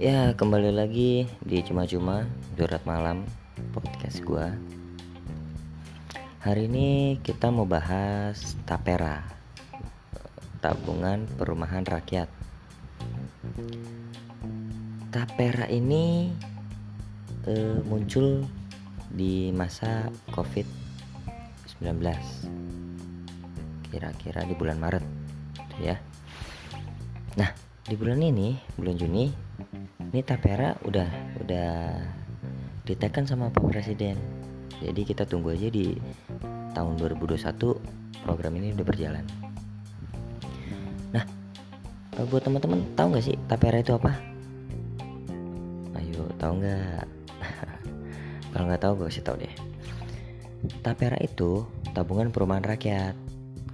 Ya kembali lagi di cuma-cuma Jurat Malam podcast gua. Hari ini kita mau bahas Tapera Tabungan Perumahan Rakyat. Tapera ini eh, muncul di masa COVID-19 Kira-kira di bulan Maret ya. Nah di bulan ini, bulan Juni ini Tapera udah udah ditekan sama Pak Presiden. Jadi kita tunggu aja di tahun 2021 program ini udah berjalan. Nah buat teman-teman tahu nggak sih Tapera itu apa? Ayo tahu nggak? Kalau nggak tahu gue kasih tahu deh. Tapera itu tabungan perumahan rakyat.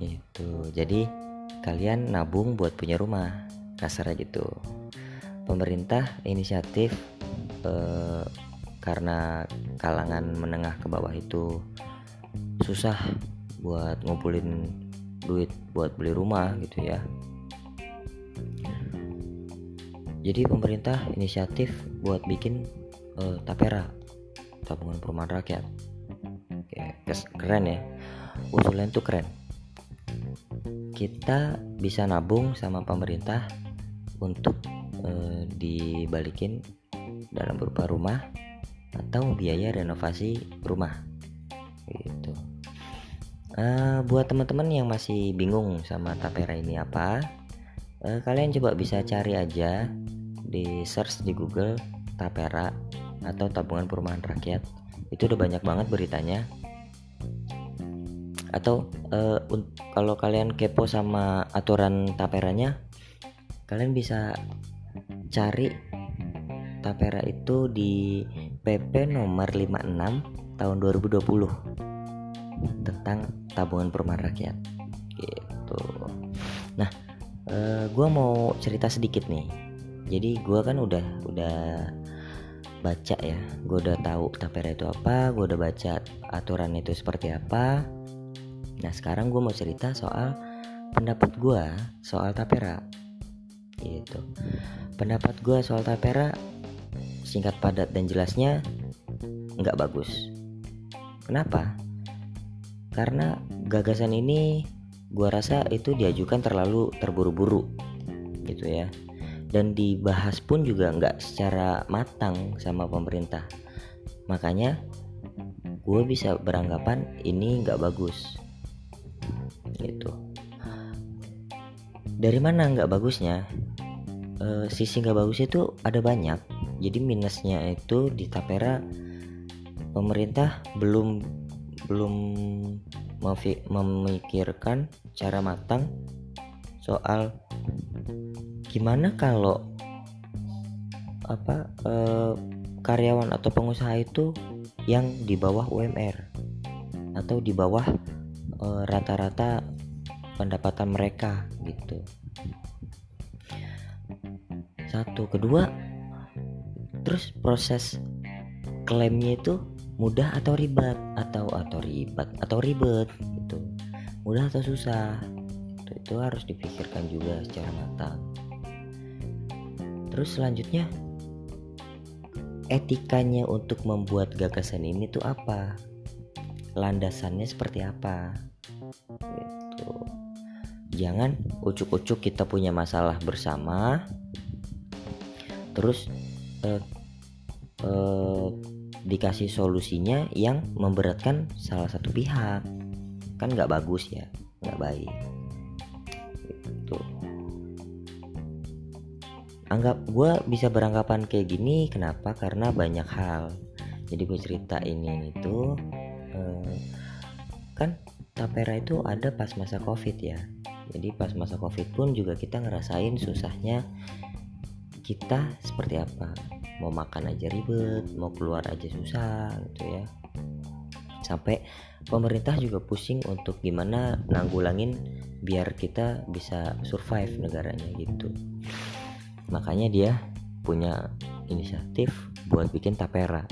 Itu jadi kalian nabung buat punya rumah. Kasar gitu pemerintah inisiatif eh, karena kalangan menengah ke bawah itu susah buat ngumpulin duit buat beli rumah gitu ya. Jadi pemerintah inisiatif buat bikin eh, tapera tabungan perumahan rakyat. Keren ya. Usulan tuh keren. Kita bisa nabung sama pemerintah untuk eh, dibalikin dalam berupa rumah atau biaya renovasi rumah. Gitu. Uh, buat teman-teman yang masih bingung sama tapera ini apa uh, kalian coba bisa cari aja di search di Google tapera atau tabungan perumahan rakyat. Itu udah banyak banget beritanya. Atau uh, kalau kalian kepo sama aturan taperanya kalian bisa cari tapera itu di PP nomor 56 tahun 2020 tentang tabungan perumahan rakyat. Gitu. Nah eh, gue mau cerita sedikit nih. Jadi gue kan udah udah baca ya. Gue udah tahu tapera itu apa gue udah baca aturan itu seperti apa. Nah sekarang gue mau cerita soal pendapat gue soal tapera gitu. Pendapat gue soal tapera singkat padat dan jelasnya nggak bagus. Kenapa? Karena gagasan ini gue rasa itu diajukan terlalu terburu-buru gitu ya. Dan dibahas pun juga nggak secara matang sama pemerintah. Makanya gue bisa beranggapan ini nggak bagus gitu. Dari mana nggak bagusnya e, sisi nggak bagus itu ada banyak. Jadi minusnya itu di tapera pemerintah belum belum memikirkan cara matang soal gimana kalau apa e, karyawan atau pengusaha itu yang di bawah UMR atau di bawah eh, rata-rata pendapatan mereka gitu satu. Kedua terus proses klaimnya itu mudah atau ribet? Atau atau ribet atau ribet gitu. Mudah atau susah? Itu, itu harus dipikirkan juga secara matang. Terus selanjutnya etikanya untuk membuat gagasan ini tuh apa? Landasannya seperti apa? Gitu. Jangan ucuk-ucuk kita punya masalah bersama terus eh, eh, dikasih solusinya yang memberatkan salah satu pihak. Kan nggak bagus ya nggak baik. Itu anggap gue bisa beranggapan kayak gini kenapa? Karena banyak hal. Jadi gue cerita ini itu eh, kan tapera itu ada pas masa covid ya. Jadi pas masa covid pun juga kita ngerasain susahnya kita seperti apa? Mau makan aja ribet mau keluar aja susah gitu ya. Sampai pemerintah juga pusing untuk gimana nanggulangin biar kita bisa survive negaranya gitu. Makanya dia punya inisiatif buat bikin tapera.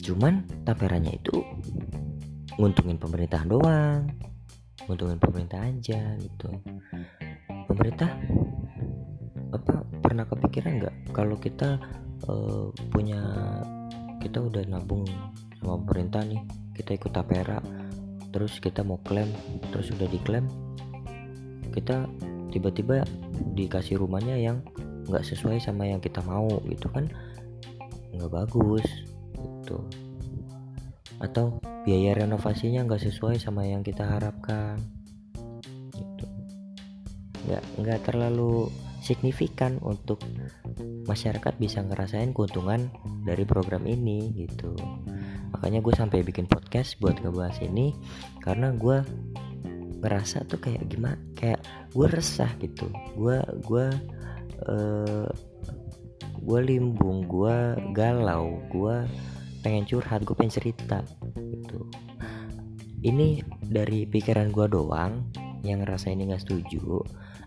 Cuman taperanya itu nguntungin pemerintah doang nguntungin pemerintah aja gitu pemerintah apa pernah kepikiran nggak kalau kita uh, punya kita udah nabung sama pemerintah nih kita ikut tapera terus kita mau klaim terus udah diklaim kita tiba-tiba dikasih rumahnya yang nggak sesuai sama yang kita mau gitu kan? Nggak bagus gitu. Atau biaya renovasinya nggak sesuai sama yang kita harapkan nggak nggak terlalu signifikan untuk masyarakat bisa ngerasain keuntungan dari program ini gitu. Makanya gue sampai bikin podcast buat ngebahas ini karena gue ngerasa tuh kayak gimana kayak gue resah gitu. Gue gue uh, gue limbung gue galau gue pengen curhat gue pengen cerita gitu. Ini dari pikiran gue doang yang ngerasa ini nggak setuju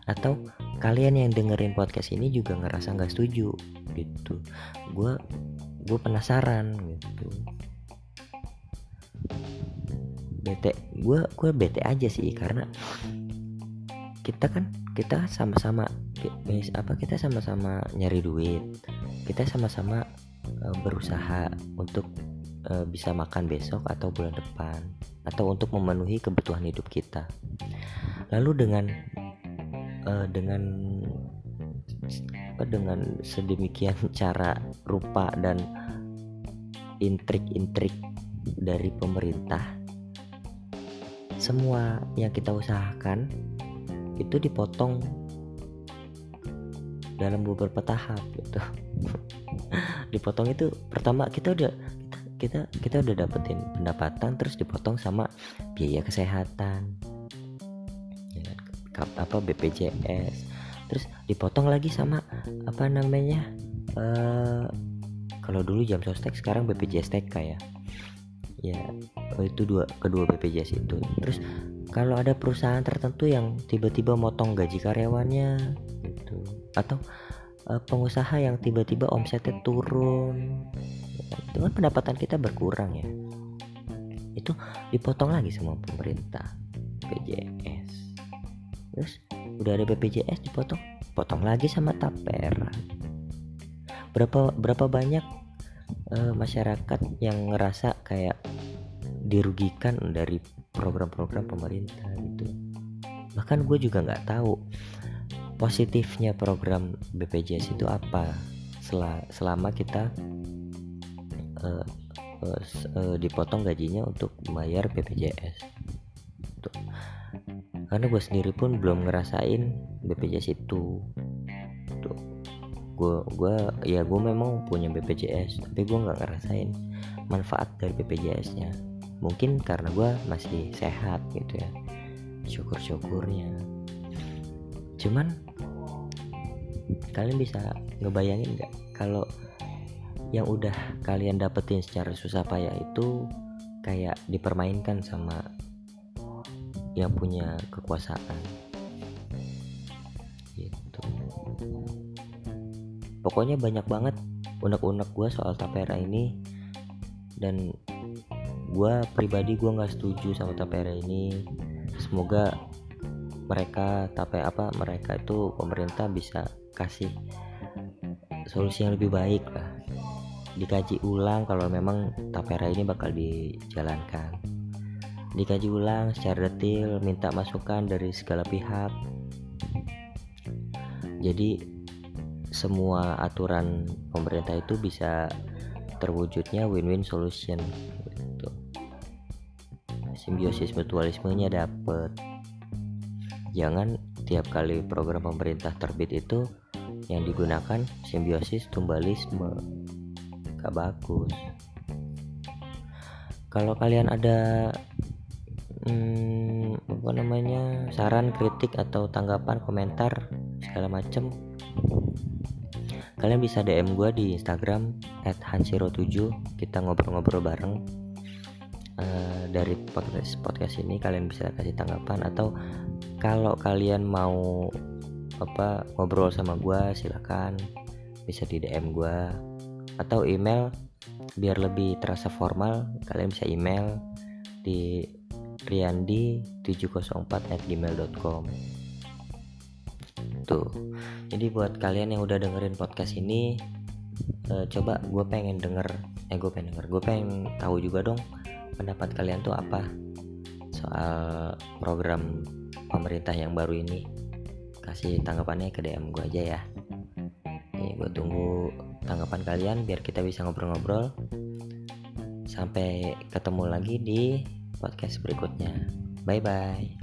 atau kalian yang dengerin podcast ini juga ngerasa nggak setuju gitu. Gue gue penasaran gitu. Bete gue gue bete aja sih karena kita kan kita sama-sama apa kita sama-sama nyari duit. Kita sama-sama uh, berusaha untuk uh, bisa makan besok atau bulan depan atau untuk memenuhi kebutuhan hidup kita. Lalu dengan uh, dengan apa dengan sedemikian cara rupa dan intrik-intrik dari pemerintah semua yang kita usahakan itu dipotong dalam beberapa tahap gitu. Dipotong itu pertama kita udah kita kita udah dapetin pendapatan terus dipotong sama biaya kesehatan apa BPJS terus dipotong lagi sama apa namanya uh, kalau dulu jam sostek sekarang BPJS TK ya. Ya itu dua kedua BPJS itu. Terus kalau ada perusahaan tertentu yang tiba-tiba motong gaji karyawannya gitu. Atau uh, pengusaha yang tiba-tiba omsetnya turun itu kan pendapatan kita berkurang ya. Itu dipotong lagi sama pemerintah BPJS terus udah ada BPJS dipotong. Potong lagi sama tapera berapa berapa banyak uh, masyarakat yang ngerasa kayak dirugikan dari program-program pemerintah gitu? Bahkan gue juga nggak tahu positifnya program BPJS itu apa. Sel selama kita uh, uh, uh, dipotong gajinya untuk membayar BPJS. Karena gue sendiri pun belum ngerasain BPJS itu Tuh gue gue ya gue memang punya BPJS tapi gue nggak ngerasain manfaat dari BPJS nya mungkin karena gue masih sehat gitu ya syukur syukurnya cuman kalian bisa ngebayangin nggak kalau yang udah kalian dapetin secara susah payah itu kayak dipermainkan sama yang punya kekuasaan. Pokoknya banyak banget unek-unek gue soal tapera ini. Dan gue pribadi gue nggak setuju sama tapera ini. Semoga mereka tapi apa mereka itu pemerintah bisa kasih solusi yang lebih baik lah. Dikaji ulang kalau memang tapera ini bakal dijalankan dikaji ulang secara detail minta masukan dari segala pihak. Jadi semua aturan pemerintah itu bisa terwujudnya win-win solution gitu. simbiosis mutualismenya dapet. Jangan tiap kali program pemerintah terbit itu yang digunakan simbiosis tumbalisme. Gak bagus. Kalau kalian ada hmm, apa namanya? Saran kritik atau tanggapan komentar segala macam kalian bisa DM gue di Instagram @hansiro7 kita ngobrol-ngobrol bareng. Uh, dari podcast podcast ini kalian bisa kasih tanggapan atau kalau kalian mau apa ngobrol sama gue silahkan bisa di DM gue atau email biar lebih terasa formal kalian bisa email di riandi704 at gmail.com Tuh. Jadi buat kalian yang udah dengerin podcast ini uh, coba gue pengen denger eh gue pengen denger gue pengen tahu juga dong pendapat kalian tuh apa soal program pemerintah yang baru ini. Kasih tanggapannya ke DM gue aja ya. Nih, gue tunggu tanggapan kalian biar kita bisa ngobrol-ngobrol. Sampai ketemu lagi di podcast berikutnya. Bye bye